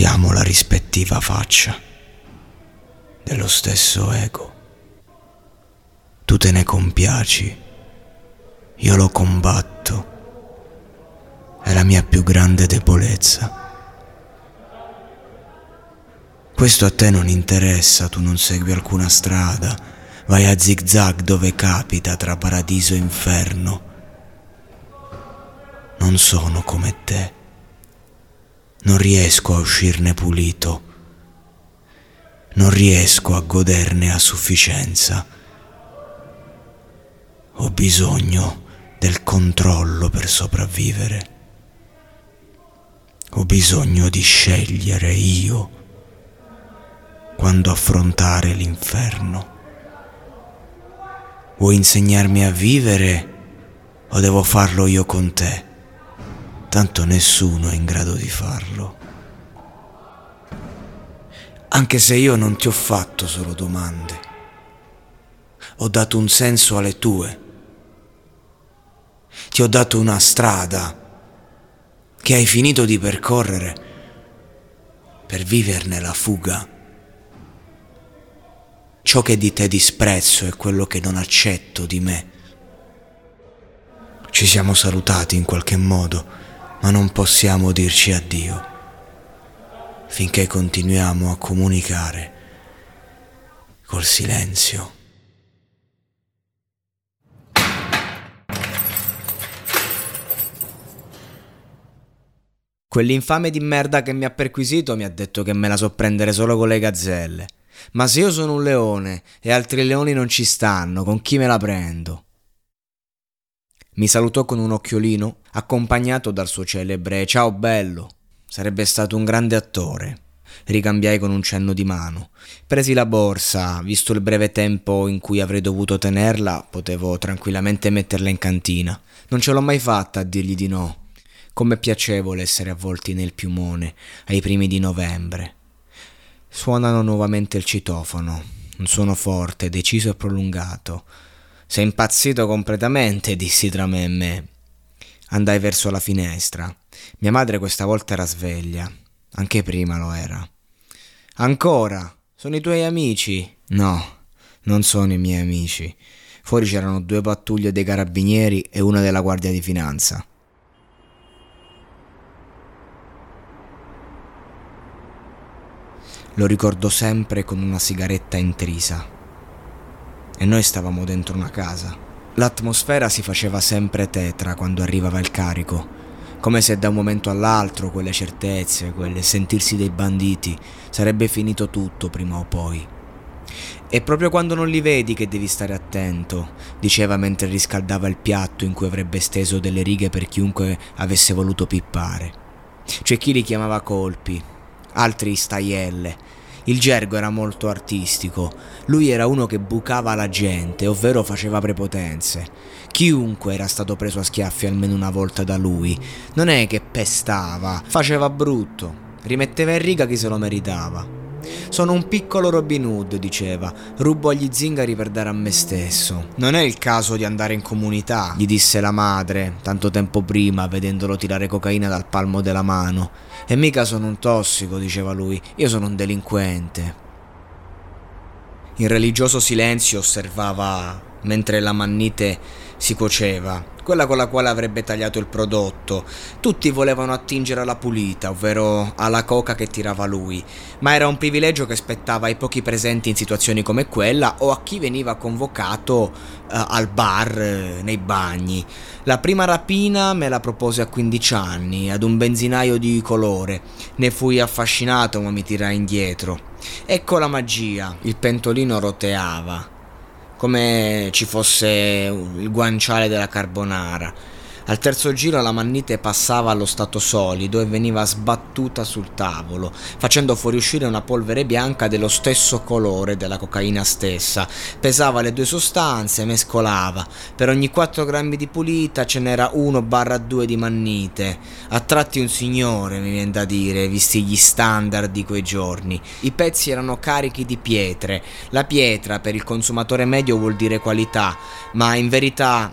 Siamo la rispettiva faccia dello stesso ego. Tu te ne compiaci, io lo combatto. È la mia più grande debolezza. Questo a te non interessa, tu non segui alcuna strada, vai a zig zag dove capita tra paradiso e inferno. Non sono come te non riesco a uscirne pulito, non riesco a goderne a sufficienza. Ho bisogno del controllo per sopravvivere. Ho bisogno di scegliere io quando affrontare l'inferno. Vuoi insegnarmi a vivere o devo farlo io con te? Tanto nessuno è in grado di farlo. Anche se io non ti ho fatto solo domande, ho dato un senso alle tue, ti ho dato una strada che hai finito di percorrere per viverne la fuga. Ciò che di te disprezzo è quello che non accetto di me. Ci siamo salutati in qualche modo ma non possiamo dirci addio finché continuiamo a comunicare col silenzio. Quell'infame di merda che mi ha perquisito mi ha detto che me la so prendere solo con le gazzelle. Ma se io sono un leone e altri leoni non ci stanno, con chi me la prendo? Mi salutò con un occhiolino, accompagnato dal suo celebre Ciao bello. Sarebbe stato un grande attore. Ricambiai con un cenno di mano. Presi la borsa, visto il breve tempo in cui avrei dovuto tenerla, potevo tranquillamente metterla in cantina. Non ce l'ho mai fatta a dirgli di no. Com'è piacevole essere avvolti nel piumone ai primi di novembre. Suonano nuovamente il citofono, un suono forte, deciso e prolungato. Sei impazzito completamente, dissi tra me e me. Andai verso la finestra. Mia madre questa volta era sveglia. Anche prima lo era. Ancora? Sono i tuoi amici? No, non sono i miei amici. Fuori c'erano due pattuglie dei carabinieri e una della guardia di finanza. Lo ricordo sempre con una sigaretta intrisa e noi stavamo dentro una casa. L'atmosfera si faceva sempre tetra quando arrivava il carico, come se da un momento all'altro quelle certezze, quel sentirsi dei banditi, sarebbe finito tutto prima o poi. E proprio quando non li vedi che devi stare attento, diceva mentre riscaldava il piatto in cui avrebbe steso delle righe per chiunque avesse voluto pippare. C'è chi li chiamava colpi, altri staielle, il gergo era molto artistico, lui era uno che bucava la gente, ovvero faceva prepotenze. Chiunque era stato preso a schiaffi almeno una volta da lui, non è che pestava, faceva brutto, rimetteva in riga chi se lo meritava. Sono un piccolo Robin Hood, diceva. Rubo agli zingari per dare a me stesso. Non è il caso di andare in comunità, gli disse la madre, tanto tempo prima, vedendolo tirare cocaina dal palmo della mano. E mica sono un tossico, diceva lui. Io sono un delinquente. In religioso silenzio osservava mentre la mannite si cuoceva, quella con la quale avrebbe tagliato il prodotto. Tutti volevano attingere alla pulita, ovvero alla coca che tirava lui, ma era un privilegio che spettava ai pochi presenti in situazioni come quella o a chi veniva convocato uh, al bar, uh, nei bagni. La prima rapina me la propose a 15 anni, ad un benzinaio di colore. Ne fui affascinato, ma mi tirai indietro. Ecco la magia, il pentolino roteava come ci fosse il guanciale della carbonara. Al terzo giro la mannite passava allo stato solido e veniva sbattuta sul tavolo, facendo fuoriuscire una polvere bianca dello stesso colore della cocaina stessa. Pesava le due sostanze, mescolava. Per ogni 4 grammi di pulita ce n'era 1-2 di mannite. A tratti un signore, mi viene da dire, visti gli standard di quei giorni. I pezzi erano carichi di pietre. La pietra per il consumatore medio vuol dire qualità, ma in verità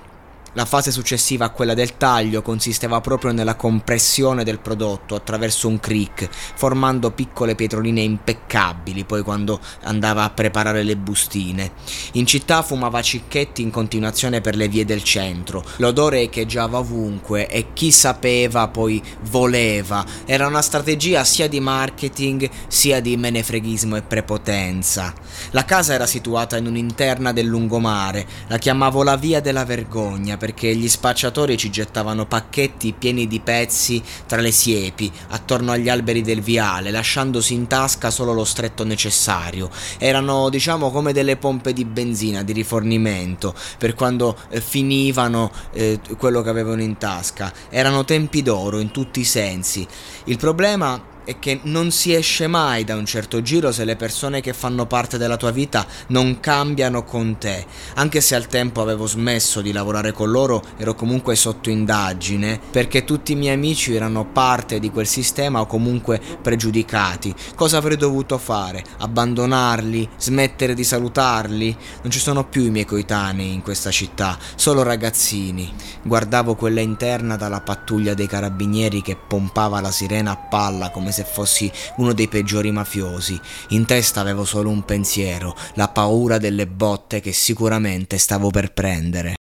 la fase successiva a quella del taglio consisteva proprio nella compressione del prodotto attraverso un crick, formando piccole pietroline impeccabili poi quando andava a preparare le bustine. In città fumava cicchetti in continuazione per le vie del centro, l'odore echeggiava ovunque e chi sapeva poi voleva. Era una strategia sia di marketing sia di menefreghismo e prepotenza. La casa era situata in un'interna del lungomare, la chiamavo la via della vergogna perché gli spacciatori ci gettavano pacchetti pieni di pezzi tra le siepi, attorno agli alberi del viale, lasciandosi in tasca solo lo stretto necessario. Erano, diciamo, come delle pompe di benzina, di rifornimento, per quando eh, finivano eh, quello che avevano in tasca. Erano tempi d'oro in tutti i sensi. Il problema è che non si esce mai da un certo giro se le persone che fanno parte della tua vita non cambiano con te. Anche se al tempo avevo smesso di lavorare con loro, ero comunque sotto indagine perché tutti i miei amici erano parte di quel sistema o comunque pregiudicati. Cosa avrei dovuto fare? Abbandonarli? Smettere di salutarli? Non ci sono più i miei coetanei in questa città, solo ragazzini. Guardavo quella interna dalla pattuglia dei carabinieri che pompava la sirena a palla come se fossi uno dei peggiori mafiosi. In testa avevo solo un pensiero, la paura delle botte che sicuramente stavo per prendere.